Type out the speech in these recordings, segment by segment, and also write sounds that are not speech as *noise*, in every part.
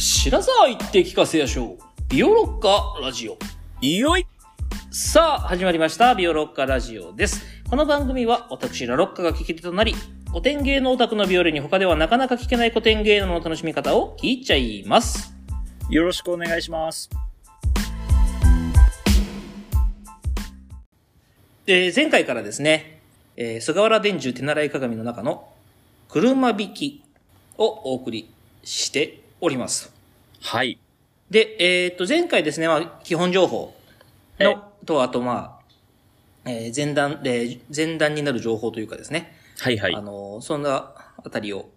白沢行って聞かせやしょう。ビオロッカラジオ。よいさあ、始まりました。ビオロッカラジオです。この番組は、私ラロッカが聞き手となり、古典芸能オタクのビオレに他ではなかなか聞けない古典芸能の楽しみ方を聞いちゃいます。よろしくお願いします。えー前回からですね、えー菅原伝授手習い鏡の中の車引きをお送りしております。はい。で、えっ、と、前回ですね、まあ、基本情報えの、と、あと、まあ、えー前段、えー前段になる情報というかですね、はいはいあ。の、そんなあたりを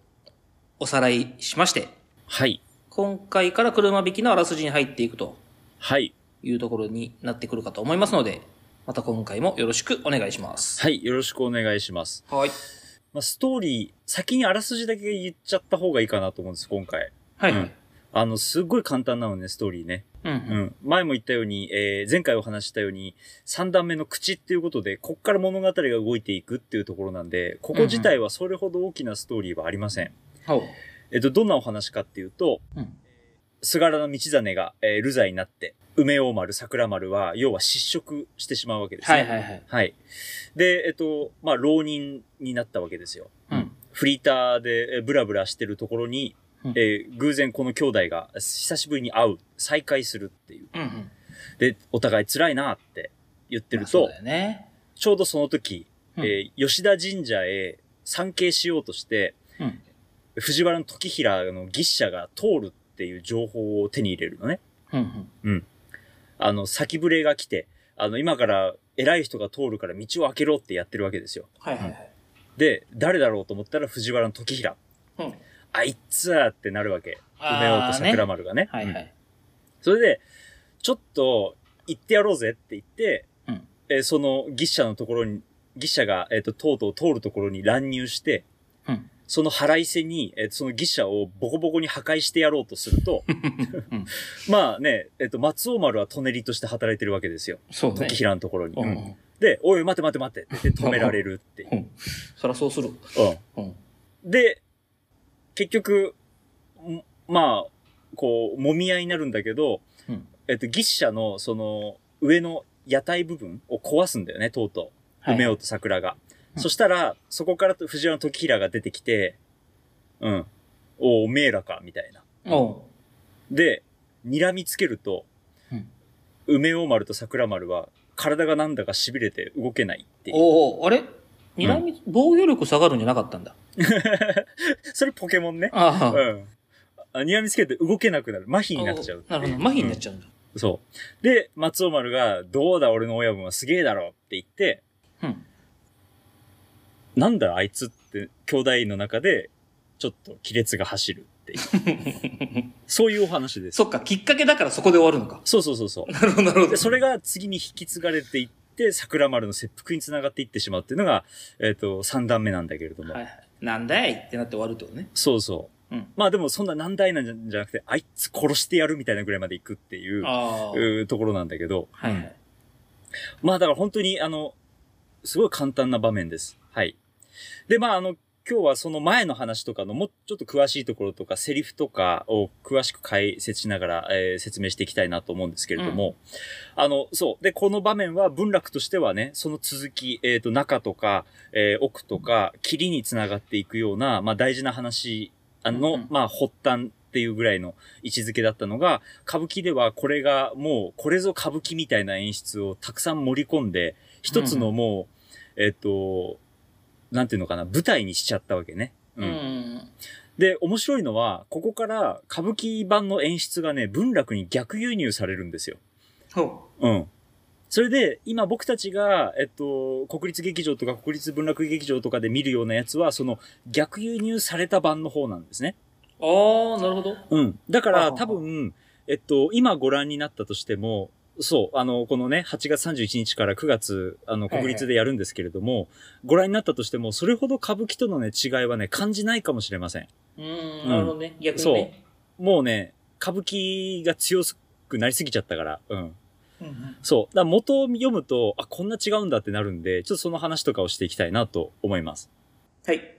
おさらいしまして、はい。今回から車引きのあらすじに入っていくとはい。いうところになってくるかと思いますので、また今回もよろしくお願いします。はい。よろしくお願いします。はい。まあ、ストーリー、先にあらすじだけ言っちゃった方がいいかなと思うんです、今回。はい。うんあの、すっごい簡単なのね、ストーリーね。うん。う。うんん。前も言ったように、えー、前回お話ししたように、三段目の口っていうことで、こっから物語が動いていくっていうところなんで、ここ自体はそれほど大きなストーリーはありません。ほう。えっと、どんなお話かっていうと、うん。菅原道真が、えー、流罪になって、梅大丸、桜丸は、要は失職してしまうわけですね。はいはいはい。はい。で、えっと、まあ、浪人になったわけですよ。うん。フリーターでえーブラブラしてるところに、うんえー偶然この兄弟が久しぶりに会う、再会するっていう。うんうん。で、お互い辛いなって言ってると、ね。ちょうどその時、うんえー吉田神社へ参詣しようとして、うん。藤原の時平の牛車が通るっていう情報を手に入れるのね。うんうん。うん。あの、先触れが来て、あの、今から偉い人が通るから道を開けろってやってるわけですよ。はいはいはい。で、誰だろうと思ったら藤原の時平。うん。あいつーってなるわけ。梅尾と桜丸がね。うんはいはい。それで、ちょっと、行ってやろうぜって言って、うんえーその、牛車のところに、牛車が、えっ、と、とうとう通るところに乱入して、うん。その腹いせに、えーその牛車をボコボコに破壊してやろうとすると、*laughs* うん。*laughs* まあね、えっ、と、松尾丸は舎人として働いてるわけですよ。そうね時。平のところに。うんうん。で、おい、待て待て待てって言って止められるっていう。うん。そらそうする。うんうん。で、結局、んまあ、こう、揉み合いになるんだけど、うんえっと、牛車の、その、上の屋台部分を壊すんだよね、とうとう。はい梅尾と桜が。うんそしたら、そこから藤原時平が出てきて、うん。おおめえらか、みたいな。で、睨みつけると、うん梅尾丸と桜丸は、体がなんだか痺れて動けないっていう。おうあれ？睨み、防御力下がるんじゃなかったんだ。*laughs* それポケモンね。あうん。あ睨みつけて動けなくなる。麻痺になっちゃう。なるほど。麻痺になっちゃうんだ。そう。で、松尾丸が、どうだ俺の親分はすげえだろって言って、うん。なんだあいつって、兄弟の中で、ちょっと亀裂が走るっていう。*laughs* そういうお話です。そっか、きっかけだからそこで終わるのか。そうそうそうそう。なるほど、なるほど。で、それが次に引き継がれていって、桜丸の切腹につながっていってしまうっていうのが、えっ、と、三段目なんだけれども。はいはい。なんだいってなって終わるってことね。そうそう。うん。まあでもそんな難題なんじゃなくて、あいつ殺してやるみたいなぐらいまで行くっていう、ところなんだけど。はいはい。まあだから本当にあの、すごい簡単な場面です。はい。で、まああの、今日はその前の話とかのもうちょっと詳しいところとか、セリフとかを詳しく解説しながら、えー説明していきたいなと思うんですけれども、あの、そう。で、この場面は文楽としてはね、その続き、えっ、と、中とか、えー奥とか、霧につながっていくような、まあ大事な話、あの、うんうん。まあ発端っていうぐらいの位置づけだったのが、歌舞伎ではこれがもう、これぞ歌舞伎みたいな演出をたくさん盛り込んで、一つのもう、えっ、と、なんていうのかな、舞台にしちゃったわけね。う。ん。で、面白いのは、ここから歌舞伎版の演出がね、文楽に逆輸入されるんですよ。ほうん。それで、今僕たちが、えっと、国立劇場とか国立文楽劇場とかで見るようなやつは、その逆輸入された版の方なんですね。う。ああ、なるほど。うん。だから多分、えっと、今ご覧になったとしても、そう、あの、このね、8月31日から9月、あの、はいはい国立でやるんですけれども、ご覧になったとしても、それほど歌舞伎とのね、違いはね、感じないかもしれません。うーん、なるほどね。逆にそうね。。もうね、歌舞伎が強くなりすぎちゃったから、うん。うんうん。そう。だ元を読むと、あ、こんな違うんだってなるんで、ちょっとその話とかをしていきたいなと思います。はい。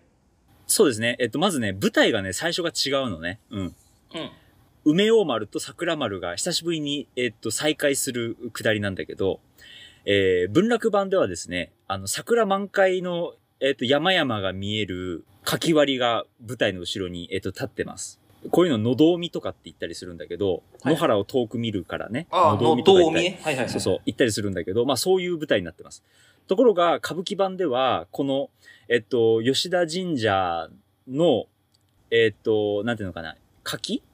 そうですね。えっと、まずね、舞台がね、最初が違うのね。うん。うん。梅王丸と桜丸が久しぶりに、えっと、再会するくだりなんだけど、えー、文楽版ではですね、あの、桜満開の、えっと、山々が見える、かき割りが舞台の後ろに、えっと、立ってます。こういうの、のどみとかって言ったりするんだけど、はい野原を遠く見るからね。ああ、のみとか言ったり。はいはいはい。そうそう、行ったりするんだけど、まあそういう舞台になってます。ところが、歌舞伎版では、この、えっと、吉田神社の、えっと、なんていうのかな、柿うん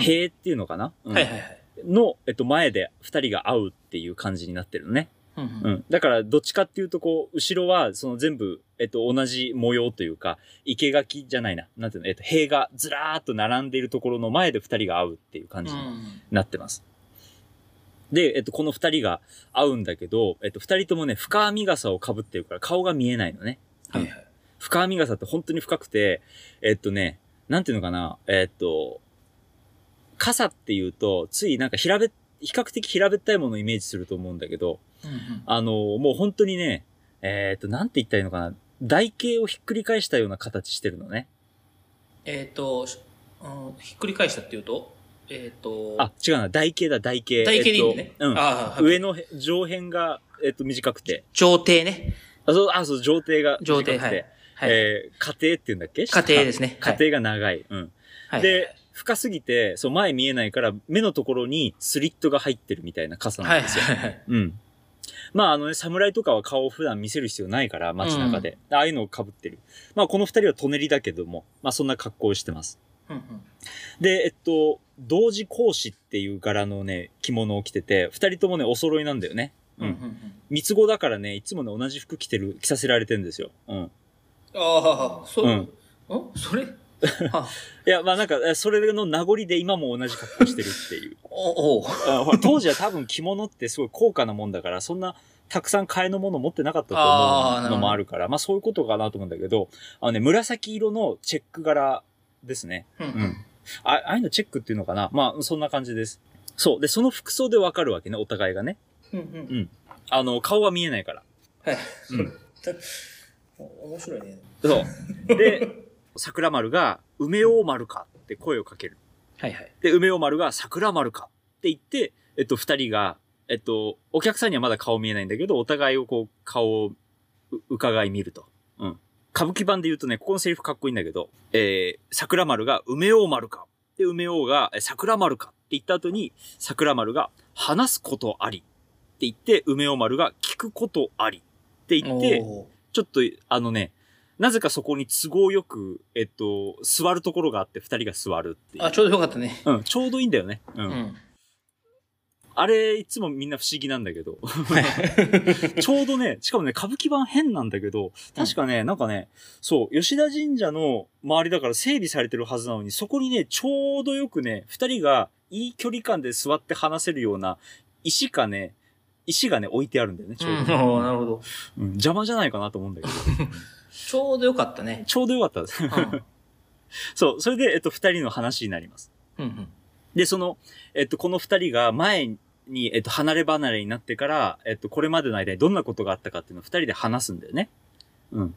塀っていうのかな、うんはいはいはい。の、えっと、前で二人が会うっていう感じになってるのね。うんううんん。だから、どっちかっていうと、こう、後ろは、その全部、えっと、同じ模様というか、生垣じゃないな。なんていうの、えっと、塀がずらーっと並んでいるところの前で二人が会うっていう感じになってます。で、えっと、この二人が会うんだけど、えっと、二人ともね、深編み傘を被ってるから顔が見えないのね。はいはい。深編み傘って本当に深くて、えっとね、なんていうのかな、えっと、傘っていうと、ついなんか平べ、比較的平べったいものをイメージすると思うんだけど、うんうんあの、もう本当にね、えっと、なんて言ったらいいのかな、台形をひっくり返したような形してるのね。えっと、しうんひっくり返したっていうと、えっと、あ、違うな、台形だ、台形。台形でいいんだね。えっとうん。はい上のへ上辺が、えっと、短くて。上底ね。あ、そう、あ、そう、上底が上底、短くて。はい。はい。えー、家庭って言うんだっけ？家庭ですね。家庭が長い。うん。はい、で、深すぎて、そう、前見えないから、目のところにスリットが入ってるみたいな傘はないんですよ。はいはい。うん。まあ、あのね、侍とかは顔を普段見せる必要ないから、街中で。ああいうのを被ってる。まあ、この二人はトネリだけども、まあ、そんな格好をしてます。うんうんで、えっと、同時講師っていう柄のね、着物を着てて、二人ともね、お揃いなんだよね。うん。うんうんうん三つ子だからね、いつもね、同じ服着てる、着させられてるんですよ。うん。ああ、そう、うんんそれあ *laughs* いや、まあなんか、えそれの名残で今も同じ格好してるっていう。*laughs* おお当時は多分着物ってすごい高価なもんだから、そんなたくさん替えのもの持ってなかったと思うのもあるから、まあそういうことかなと思うんだけど、あのね、紫色のチェック柄ですね。うんうん。あああいうのチェックっていうのかな？まあ、そんな感じです。そう。で、その服装でわかるわけね、お互いがね。うんうんあの、顔は見えないから。はい。うん。お *laughs* 面白いね。そう。で、桜丸が、梅王丸かって声をかける。はいはい。で、梅尾丸が桜丸かって言って、えっと、二人が、えっと、お客さんにはまだ顔見えないんだけど、お互いをこう、顔をう伺い見ると。うん。歌舞伎版で言うとね、ここのセリフかっこいいんだけど、えー、桜丸が梅尾丸か。で、梅尾がえ桜丸かって言った後に、桜丸が話すことありって言って、梅尾丸が聞くことありって言って、ちょっと、あのね、なぜかそこに都合よく、えっと、座るところがあって、二人が座るっていう。あ、ちょうどよかったね。うん、ちょうどいいんだよね。う。うんん。あれ、いつもみんな不思議なんだけど。*laughs* ちょうどね、しかもね、歌舞伎版変なんだけど、確かね、なんかね、そう、吉田神社の周りだから整備されてるはずなのに、そこにね、ちょうどよくね、二人がいい距離感で座って話せるような石かね、石がね、置いてあるんだよね、ちょうど。おーなるほど。うん、邪魔じゃないかなと思うんだけど。*laughs* ちょうどよかったね。ちょうどよかったです。うん。*laughs* そう、それで、えっと、二人の話になります。うんうん。で、その、えっと、この二人が前に、えっと、離れ離れになってから、えっと、これまでの間にどんなことがあったかっていうのを二人で話すんだよね。うん。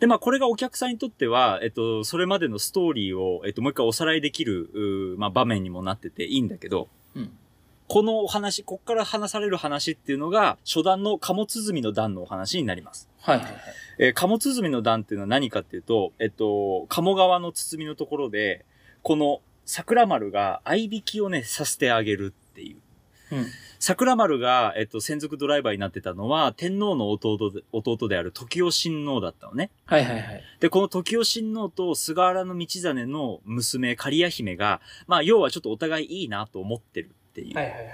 で、まあ、これがお客さんにとっては、えっと、それまでのストーリーを、えっと、もう一回おさらいできる、まあ、場面にもなってていいんだけど、うん。このお話、こっから話される話っていうのが、初段の貨物積みの段のお話になります。はいはいはい。えー貨物積みの段っていうのは何かっていうと、えっと、鴨川の包みのところで、この桜丸が合いびきをね、させてあげるっていう。うん。桜丸が、えっと、専属ドライバーになってたのは、天皇の弟で弟である時雄親王だったのね。はいはいはい。で、この時雄親王と菅原道真の娘、刈谷姫が、まあ、要はちょっとお互いいいなと思ってるっていう。はいはいはい。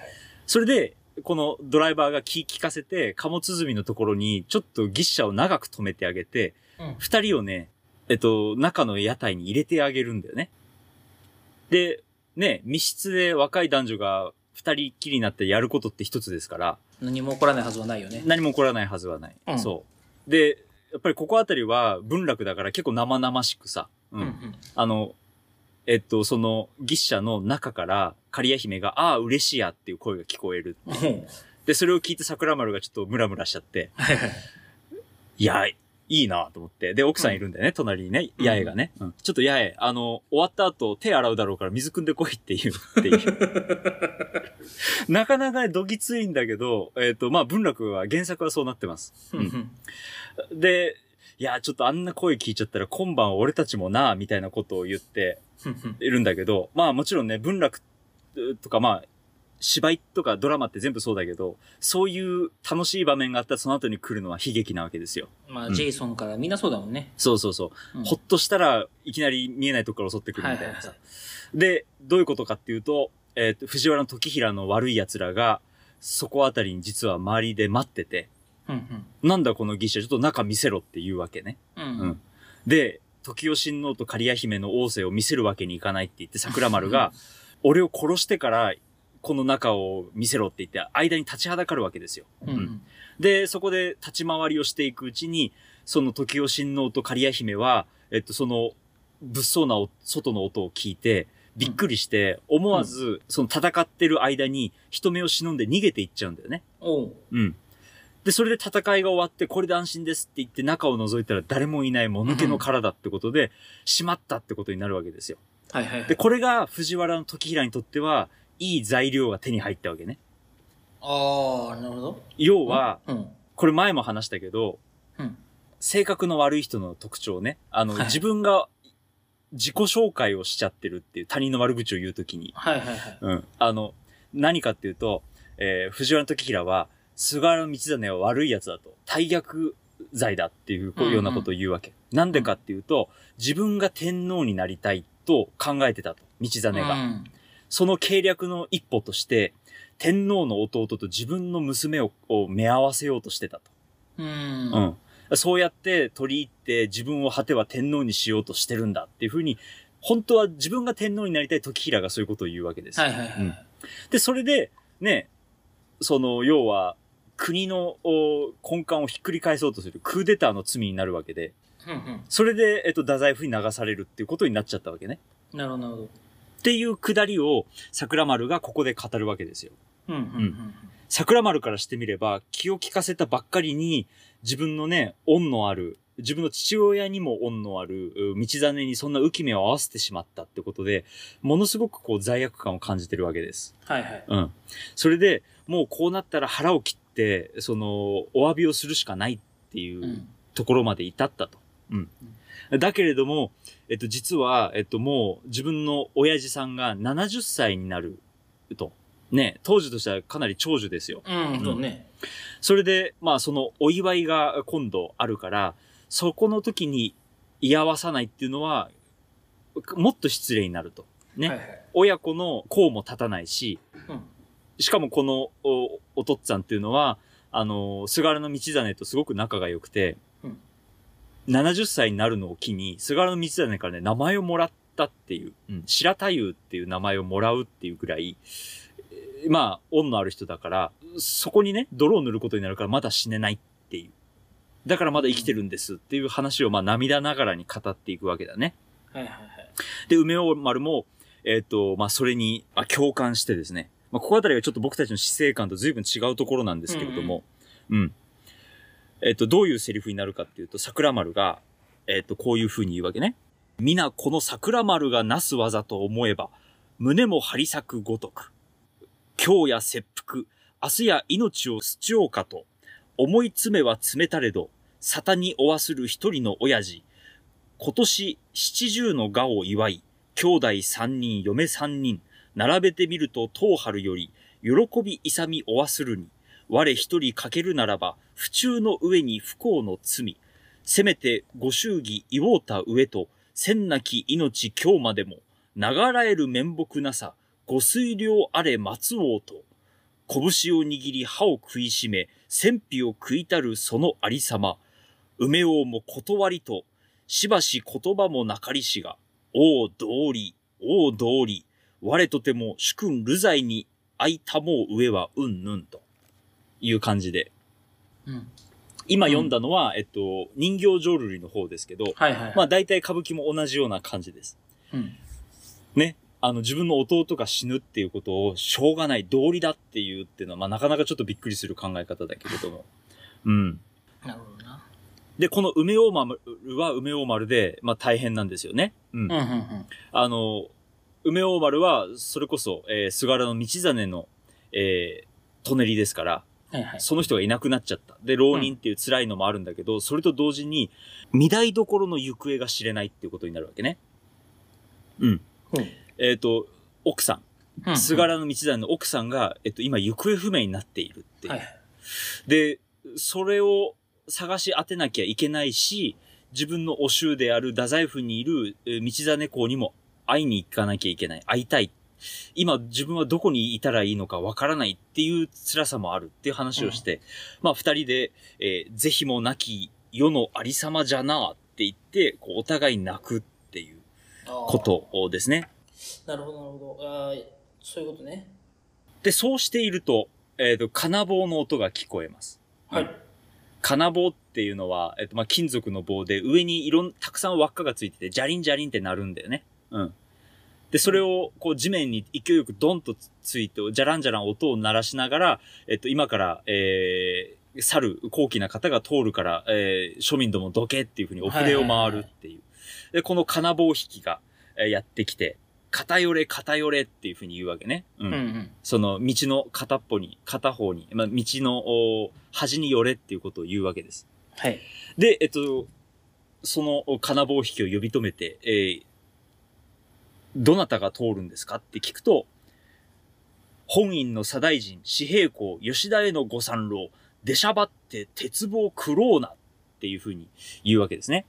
それで、このドライバーが気聞かせて、貨物積みのところに、ちょっと牛車を長く止めてあげて、うん。二人をね、えっと、中の屋台に入れてあげるんだよね。で、ね、密室で若い男女が二人っきりになってやることって一つですから、何も起こらないはずはないよね。何も起こらないはずはない。うんそう。で、やっぱりここあたりは文楽だから結構生々しくさ、う。うんんあの、えっと、その、牛車の中から、刈谷姫が、ああ、嬉しいやっていう声が聞こえる。うん。で、それを聞いて桜丸がちょっとムラムラしちゃって、は *laughs* いや、いいいなと思って。で、奥さんいるんだよね、隣にね、八重がね、うん。ちょっと八重、あの、終わった後手洗うだろうから水汲んでこいって言うっていう。なかなかね、どぎついんだけど、えっ、と、まあ、文楽は原作はそうなってます。うんで、いや、ちょっとあんな声聞いちゃったら今晩俺たちもな、みたいなことを言っているんだけど、まあもちろんね、文楽とかまあ、芝居とかドラマって全部そうだけど、そういう楽しい場面があったらその後に来るのは悲劇なわけですよ。まあ、うんジェイソンからみんなそうだもんね。そうそうそう。うんほっとしたらいきなり見えないとこから襲ってくるみたいなさ。で、どういうことかっていうと、えっ、と、藤原時平の悪い奴らが、そこあたりに実は周りで待ってて、うんなんだこの義者、ちょっと中見せろって言うわけね。うん。ううんん。で、時代親王と刈谷姫の王政を見せるわけにいかないって言って、桜丸が、俺を殺してから、この中を見せろって言って、間に立ちはだかるわけですよ。うんうん。で、そこで立ち回りをしていくうちに、その時代親王と刈谷姫は、えっと、その、物騒なお外の音を聞いて、びっくりして、思わず、その戦ってる間に、人目を忍んで逃げていっちゃうんだよね。おう。うん。で、それで戦いが終わって、これで安心ですって言って中を覗いたら誰もいないもぬけの殻だってことで、しまったってことになるわけですよ。はいはいはいで、。これが藤原の時平にとっては、いい材料が手に入ったわけね。ああ、なるほど。要は、うん。これ前も話したけど、うん。性格の悪い人の特徴ね。あの、はい自分が自己紹介をしちゃってるっていう他人の悪口を言うときに。はいはいはい。うん。あの、何かっていうと、えー藤原の時平は、菅原道真は悪い奴だと。大逆罪だっていうようなことを言うわけ。なんでかっていうと、自分が天皇になりたいと考えてたと。道真が。うんその計略の一歩として、天皇の弟と自分の娘をを目合わせようとしてたと。うん。うん。そうやって取り入って自分を果ては天皇にしようとしてるんだっていうふうに、本当は自分が天皇になりたい時平がそういうことを言うわけです。はいはいはうんい。で、それで、ね、その、要は、国のお根幹をひっくり返そうとするクーデターの罪になるわけで、うんそれで、えっと、太宰府に流されるっていうことになっちゃったわけね。うん。なるほど。っていうくだりを桜丸がここで語るわけですよ。うんうんうん。桜丸からしてみれば、気を利かせたばっかりに、自分のね、恩のある、自分の父親にも恩のある、う道真にそんな浮き目を合わせてしまったってことで、ものすごくこう罪悪感を感じてるわけです。はいはい。うん。それで、もうこうなったら腹を切って、その、お詫びをするしかないっていううんところまで至ったと。うん。だけれども、えっと、実は、えっと、もう自分の親父さんが70歳になると。ね、当時としてはかなり長寿ですよ。うん、そうね。それで、まあ、そのお祝いが今度あるから、そこの時に居合わさないっていうのは、もっと失礼になると。ね。はいはい。親子の功も立たないし、うん。しかもこのおお父っつぁんっていうのは、あの、菅原道真とすごく仲が良くて、うん70歳になるのを機に、菅原道真からね、名前をもらったっていう、うん、白太夫っていう名前をもらうっていうぐらい、えーまあ、恩のある人だから、そこにね、泥を塗ることになるからまだ死ねないっていう。だからまだ生きてるんですっていう話を、まあ、涙ながらに語っていくわけだね。はいはいはい。で、梅尾丸も、えっ、と、まあ、それに、まあ、共感してですね。まあ、ここあたりがちょっと僕たちの死生観と随分違うところなんですけれども、うん、えっ、と、どういうセリフになるかっていうと、桜丸が、えっ、と、こういう風に言うわけね。皆この桜丸がなす技と思えば、胸も張り裂くごとく。今日や切腹、明日や命を捨ちようかと、思い詰めは詰めたれど、沙汰におわする一人の親父、今年七十の賀を祝い、兄弟三人、嫁三人、並べてみると東春より、喜び勇みおわするに、我一人かけるならば、不中の上に不幸の罪、せめてご祝儀祝うた上と、千なき命今日までも、流らえる面目なさ、ご水量あれ松王と、拳を握り歯を食いしめ、戦費を食いたるそのありさま、梅王も断りと、しばし言葉もなかりしが、王道理、王道理、我とても主君流罪に会いたもう上はうんぬんという感じで。うん。今読んだのは、えっと、人形浄瑠璃の方ですけど、はいはい。まあ大体歌舞伎も同じような感じです。うん。ね。あの、自分の弟が死ぬっていうことを、しょうがない、道理だっていうっていうのは、まあなかなかちょっとびっくりする考え方だけれども。*laughs* うん。なるほどな。で、この梅大丸は梅大丸で、まあ大変なんですよね。うん。うんうんうん。あの、梅大丸は、それこそ、えー菅原道真の、えー、舎人ですから、はいはい。その人がいなくなっちゃった。で、浪人っていう辛いのもあるんだけど、それと同時に、御台所の行方が知れないっていうことになるわけね。うん。うんえっ、と、奥さうんん、菅原道真の奥さんが、えっと、今行方不明になっているっていう。はいはい。で、それを探し当てなきゃいけないし、自分のお衆である太宰府にいるえー道真公にも会いに行かなきゃいけない。会いたい。今自分はどこにいたらいいのかわからないっていう辛さもあるっていう話をして、まあ二人で、えーぜひもなき世のありさまじゃなって言って、こうお互い泣くっていうこ。とですね。なるほど、なるほど。あーそういうことね。で、そうしていると、えっ、と、金棒の音が聞こえます。はい。金棒っていうのは、えっと、まあ、金属の棒で上にいろん、たくさん輪っかがついてて、ジャリンジャリンって鳴るんだよね。うん。で、それを、こう、地面に勢いよくドンとついて、ジャランジャラン音を鳴らしながら、えっと、今から、えー、去る高貴な方が通るから、えー、庶民どもどけっていうふうにお筆を回るっていう。で、この金棒引きが、えーやってきて、片寄れ、片寄れっていうふうに言うわけね。ううんうん。その道の片っぽに、片方に、まあ、道のお端に寄れっていうことを言うわけです。はい。で、えっと、その金棒引きを呼び止めて、えーどなたが通るんですか？って聞くと、本院の左大臣、四平公、吉田へのご参籠、出しゃばって鉄棒食ろうなっていうふうに言うわけですね。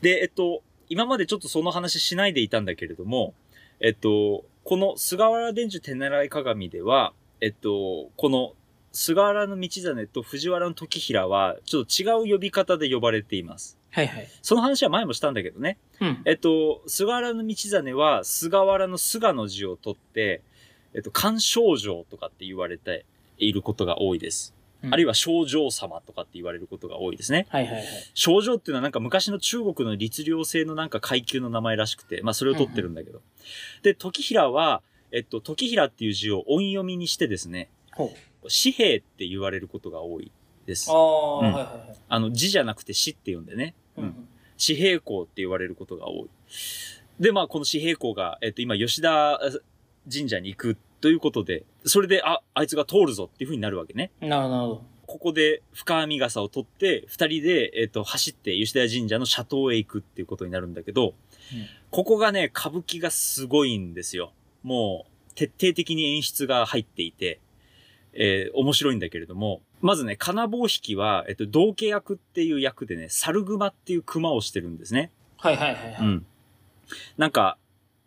で、えっと、今までちょっとその話しないでいたんだけれども、えっと、この菅原伝授手習い鏡では、えっと、この菅原道真と藤原時平は、ちょっと違う呼び方で呼ばれています。はいはい。その話は前もしたんだけどね。うん。えっと、菅原道真は、菅原の菅の字を取って、えっと、干渉城とかって言われていることが多いです。うんあるいは少女様とかって言われることが多いですね。はいはいはい。少女っていうのはなんか昔の中国の律令制のなんか階級の名前らしくて、まあそれを取ってるんだけど。で、時平は、えっと、時平っていう字を音読みにしてですね、ほう。紙幣って言われることが多いですあ。あ、うんはいはいはい。あの、字じゃなくて死って呼んでね。ううんん。紙幣公って言われることが多い。で、まあ、この紙幣公が、えっと、今、吉田神社に行くということで、それで、あ、あいつが通るぞっていう風になるわけね。なるほど。ここで深編み傘を取って、二人で、えっと、走って吉田神社の社頭へ行くっていうことになるんだけど、ここがね、歌舞伎がすごいんですよ。もう、徹底的に演出が入っていて、えー面白いんだけれども、まずね、金棒引きは、えっと、道家役っていう役でね、猿熊っていう熊をしてるんですね。はいはいはいはい。うん。なんか、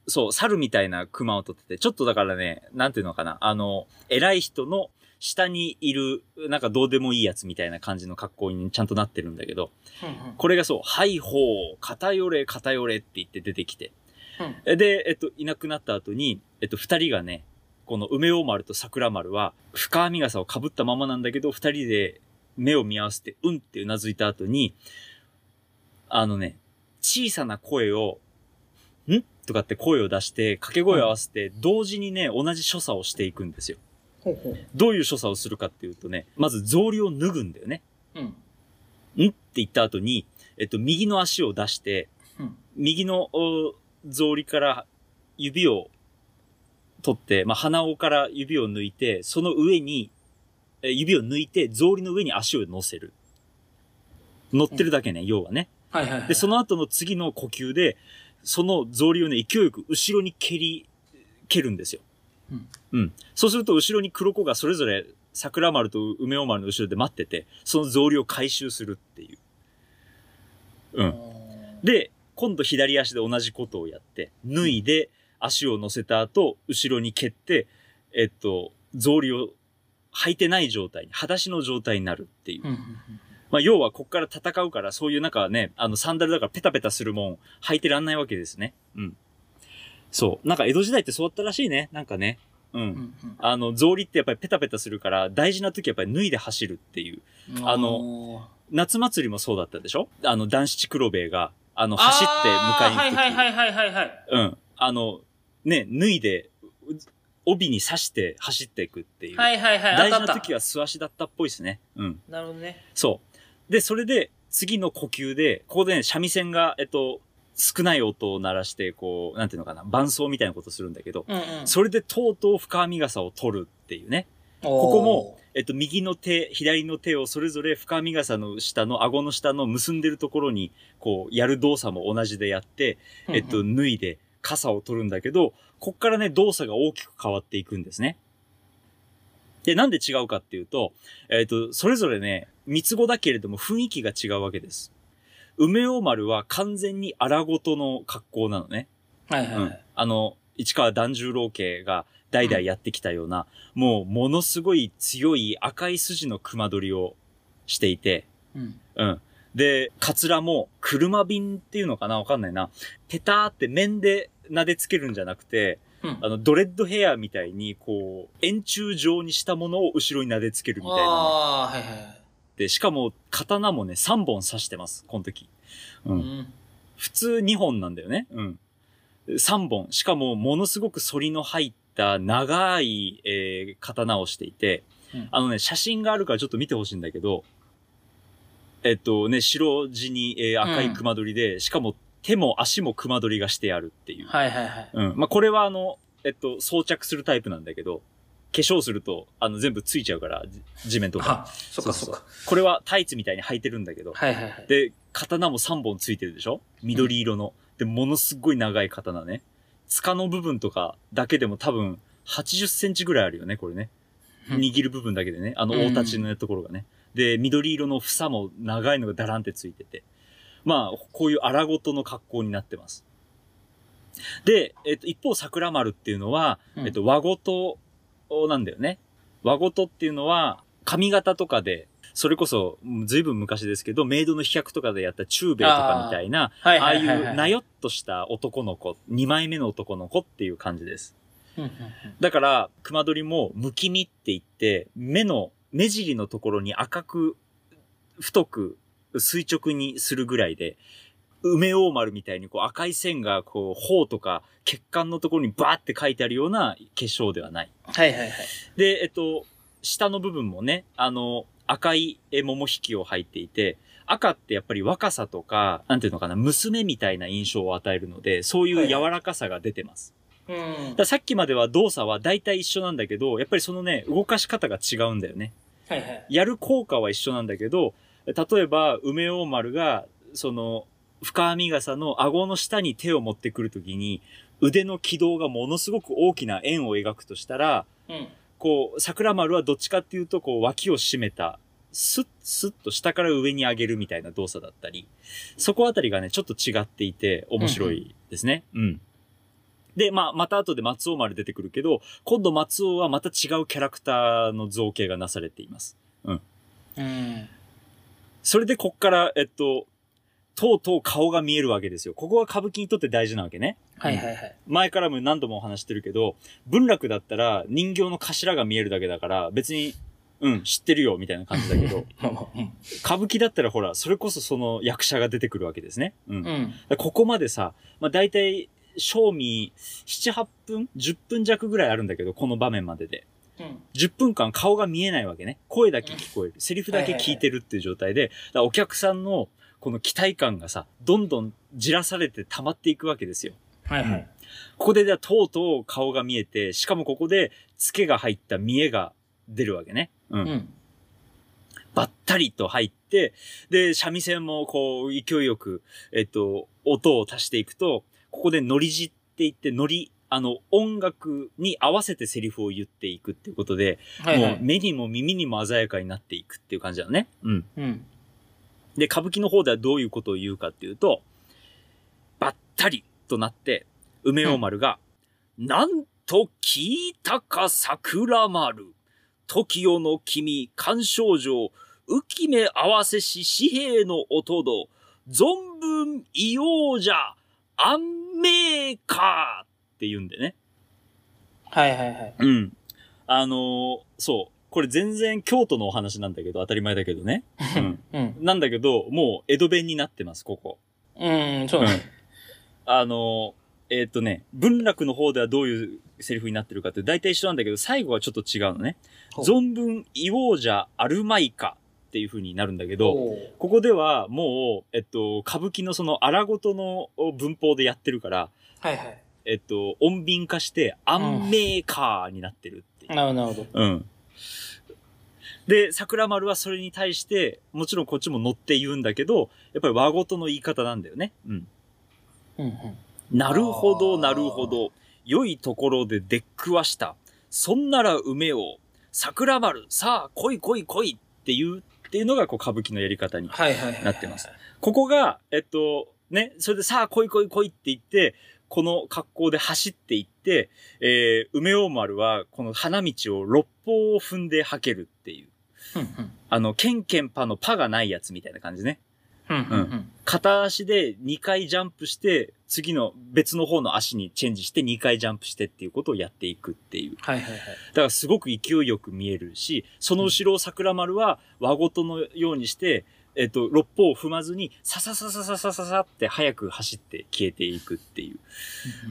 そう、猿みたいな熊を取ってて、ちょっとだからね、なんていうのかな、あの、偉い人の下にいる、なんかどうでもいいやつみたいな感じの格好にちゃんとなってるんだけど、うんうんこれがそう、はいほう、偏れ、偏れって言って出てきて、うんえで、えっと、いなくなった後に、えっと、二人がね、この梅尾丸と桜丸は、深編み傘を被ったままなんだけど、二人で目を見合わせて、うんってうなずいた後に、あのね、小さな声を、ん？とかって声を出して、掛け声を合わせて、同時にね、同じ所作をしていくんですよ。ほうほう。どういう所作をするかっていうとね、まず草履を脱ぐんだよね。うん。んって言った後に、えっと、右の足を出して、うん右のお草履から指を取って、まあ、鼻緒から指を抜いて、その上に、え指を抜いて、草履の上に足を乗せる。乗ってるだけね、要はね。はいはいはい。で、その後の次の呼吸で、その草履をね、勢いよく後ろに蹴り、蹴るんですよ。うん。うん。そうすると後ろに黒子がそれぞれ桜丸と梅尾丸の後ろで待ってて、その草履を回収するっていう。うん。で、今度左足で同じことをやって、脱いで足を乗せた後、後ろに蹴って、えっと、草履を履いてない状態に、裸足の状態になるっていう。うんうんうん。まあ、要はこっから戦うから、そういうなんかね、あの、サンダルだからペタペタするもん、履いてらんないわけですね。うん。そう。なんか江戸時代ってそうだったらしいね。なんかね。うん。うんうんあの、草履ってやっぱりペタペタするから、大事な時やっぱり脱いで走るっていう。あの、夏祭りもそうだったでしょ？あの、男子黒兵衛が、あの、走って迎えに行く時。はいはいはいはいはいはい。うん。あの、ね、脱いで、う帯に刺して走っていくっていう。はいはいはい。大事な時は素足だったっぽいですね。うん。なるほどね。そう。で、それで、次の呼吸で、ここでね、三味線が、えっと、少ない音を鳴らして、こう、なんていうのかな、伴奏みたいなことするんだけど、うんうん。それでとうとう深編み傘を取るっていうね。こここも、えっと、右の手、左の手をそれぞれ深編み傘の下の、顎の下の結んでるところに、こう、やる動作も同じでやって、えっと、脱いで傘を取るんだけど、こっからね、動作が大きく変わっていくんですね。で、なんで違うかっていうと、えっと、それぞれね、三つ子だけれども雰囲気が違うわけです。梅尾丸は完全に荒ごとの格好なのね。はいはいうんはい。あの、市川團十郎家が代々やってきたような、もうものすごい強い赤い筋の熊取りをしていて、うん。うん。で、カツラも車瓶っていうのかな？わかんないな。ペターって面で撫でつけるんじゃなくて、うん。あの、ドレッドヘアみたいに、こう、円柱状にしたものを後ろに撫でつけるみたいな。ああ、はいはいはい。で、しかも、刀もね、3本刺してます、この時。う。うんん。普通2本なんだよね。うん。3本。しかも、ものすごく反りの入った長い、えー刀をしていて、うんあのね、写真があるからちょっと見てほしいんだけど、えっとね、白地に、えー赤い熊取りで、しかも手も足も熊取りがしてあるっていう。はいはいはい。うん。まあ、これはあの、えっと、装着するタイプなんだけど、化粧すると、あの、全部ついちゃうから、じ地面とか。あ、そっかそっか。これはタイツみたいに履いてるんだけど、はいはいはい。で、刀も3本ついてるでしょ？緑色の。で、ものすっごい長い刀ね。塚の部分とかだけでも多分80センチぐらいあるよね、これね。うん握る部分だけでね。あのうん大立ちのところがね。で、緑色の房も長いのがダランってついてて。まあ、こういう荒ごとの格好になってます。で、えっと、一方桜丸っていうのは、うんえっと、和ごとなんだよね。和ごとっていうのは、髪型とかで、それこそ、うんずいぶん昔ですけど、メイドの飛脚とかでやった中兵衛とかみたいな、はいああい。うなよっとした男の子、二枚目の男の子っていう感じです。だから、熊取りも、むきみって言って、目の、目尻のところに赤く、太く、垂直にするぐらいで、梅大丸みたいにこう赤い線がこう、頬とか血管のところにバーって書いてあるような化粧ではない。はいはいはい。で、えっと、下の部分もね、あの、赤いえ桃引きを履いていて、赤ってやっぱり若さとか、なんていうのかな、娘みたいな印象を与えるので、そういう柔らかさが出てます。うんだからさっきまでは動作は大体一緒なんだけど、やっぱりそのね、動かし方が違うんだよね。はいはい。やる効果は一緒なんだけど、例えば、梅大丸が、その、深編み傘の顎の下に手を持ってくるときに、腕の軌道がものすごく大きな円を描くとしたら、うん。こう、桜丸はどっちかっていうと、こう、脇を締めた、スッスッと下から上に上げるみたいな動作だったり、そこあたりがね、ちょっと違っていて、面白いですね。うん、で、まあ、また後で松尾丸出てくるけど、今度松尾はまた違うキャラクターの造形がなされています。うん。それでこっから、えっと、とうとう顔が見えるわけですよ。ここは歌舞伎にとって大事なわけね。はいはいはい。前からも何度もお話してるけど、文楽だったら人形の頭が見えるだけだから、別に、うん、知ってるよ、みたいな感じだけど。*laughs* 歌舞伎だったらほら、それこそその役者が出てくるわけですね。うん。うん。らここまでさ、まあ大体、賞味7、8分 ?10 分弱ぐらいあるんだけど、この場面までで。うん。10分間顔が見えないわけね。声だけ聞こえる。セリフだけ聞いてるっていう状態で、お客さんのこの期待感がさ、どんどんじらされて溜まっていくわけですよ。はいはい。ここでではとうとう顔が見えて、しかもここで、付けが入った見えが出るわけね。うん。うん。ばったりと入って、で、三味線もこう、勢いよく、えっと、音を足していくと、ここでノリ字って言って、ノリ、あの、音楽に合わせてセリフを言っていくっていうことで、はいはい。もう目にも耳にも鮮やかになっていくっていう感じだね。うん。うん。で、歌舞伎の方ではどういうことを言うかっていうと、ばったりとなって、梅尾丸が、なんと聞いたか桜丸、時代の君、干渉上、浮目合わせし紙幣の音ど、存分異様じゃ、安明かって言うんでね。はいはいはい。うん。あのーそう。これ全然京都のお話なんだけど、当たり前だけどね。うん。*laughs* うん。なんだけど、もう江戸弁になってます、ここ。うん、そうね。あの、えーっとね、文楽の方ではどういうセリフになってるかって大体一緒なんだけど、最後はちょっと違うのね。存分、異王者あるまいかっていう風になるんだけど、ここではもう、えっと、歌舞伎のその荒ごとの文法でやってるから、はいはい。えっと、音便化して、アンメーカーになってるっていう。なるほど、なるほど。うん。で、桜丸はそれに対して、もちろんこっちも乗って言うんだけど、やっぱり和ごとの言い方なんだよね。うん。うんうん。なるほど、なるほど。良いところで出くわした。そんなら梅を、桜丸、さあ、来い来い来いっていう、っていうのが、こう、歌舞伎のやり方に。なってます。ここが、えっと、ね、それでさあ、来い来い来いって言って、この格好で走っていって、えー、梅大丸は、この花道を六方を踏んで履けるっていう。あの、ケンケンパのパがないやつみたいな感じね。うんうんうん。片足で2回ジャンプして、次の別の方の足にチェンジして2回ジャンプしてっていうことをやっていくっていう。はいはいはい。だからすごく勢いよく見えるし、その後ろを桜丸は和ごとのようにして、えっと、六方を踏まずに、ささささささささって早く走って消えていくっていう。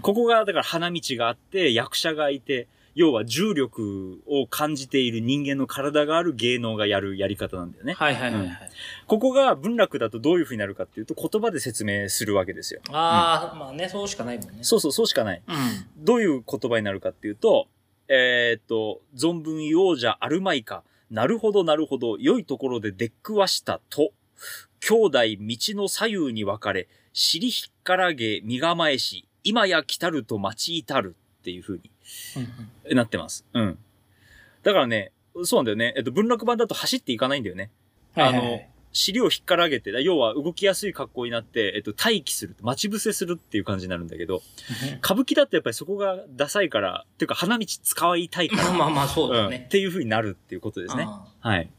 ここが、だから花道があって、役者がいて、要は重力を感じている人間の体がある芸能がやるやり方なんだよね。はいはいはいはい。ここが文楽だとどういう風になるかっていうと言葉で説明するわけですよ。ああ、まあね、そうしかないもんね。そうそう、そうしかない。うん。どういう言葉になるかっていうと、えーっと、存分言おうじゃあるまいか。なるほどなるほど、良いところで出くわしたと。兄弟道の左右に分かれ、尻ひっからげ身構えし、今や来たると待ち至るっていう風にうんうんなってます。うん。だからね、そうなんだよね。えっと、文楽版だと走っていかないんだよね。はいはいはい尻を引っからげて、要は動きやすい格好になって、えっと、待機する、待ち伏せするっていう感じになるんだけど、歌舞伎だとやっぱりそこがダサいから、っていうか花道使いたいから、*laughs* まあまあそうだうんっね。ていう風になるっていうことですね。あはい。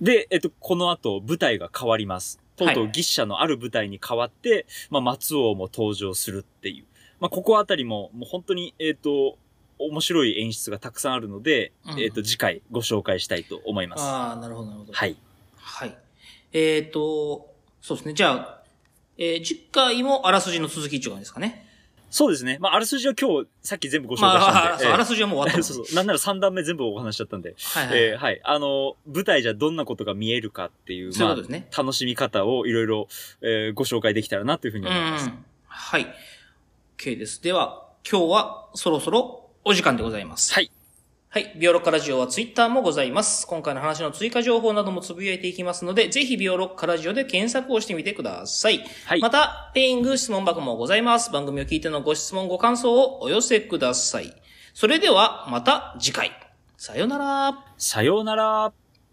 で、えっと、この後、舞台が変わります。とうとうはい牛車のある舞台に変わって、まあ、松王も登場するっていう。まあ、ここあたりも、もう本当に、えっと、面白い演出がたくさんあるので、うんえっと、次回ご紹介したいと思います。ああ、なるほどなるほど。はい。はい。えっ、と、そうですね。じゃあ、えー、次回もあらすじの続きっていう感じですかね。そうですね。まあ、あらすじは今日、さっき全部ご紹ま介したんで。あ、そうええあらすじはもう終わったのそうそう。なんなら3段目全部お話しちゃったんで。はいはい。えーはい。あの、舞台じゃどんなことが見えるかっていう、そういうすねまあ、楽しみ方をいろいろ、えーご紹介できたらなというふうにう思います。ん。はい。OK です。では、今日はそろそろお時間でございます。はい。はい。ビオロッカラジオはツイッターもございます。今回の話の追加情報などもつぶやいていきますので、ぜひビオロッカラジオで検索をしてみてください。はいまた、ペイング質問箱もございます。番組を聞いてのご質問、ご感想をお寄せください。それでは、また次回。さようなら。さようなら。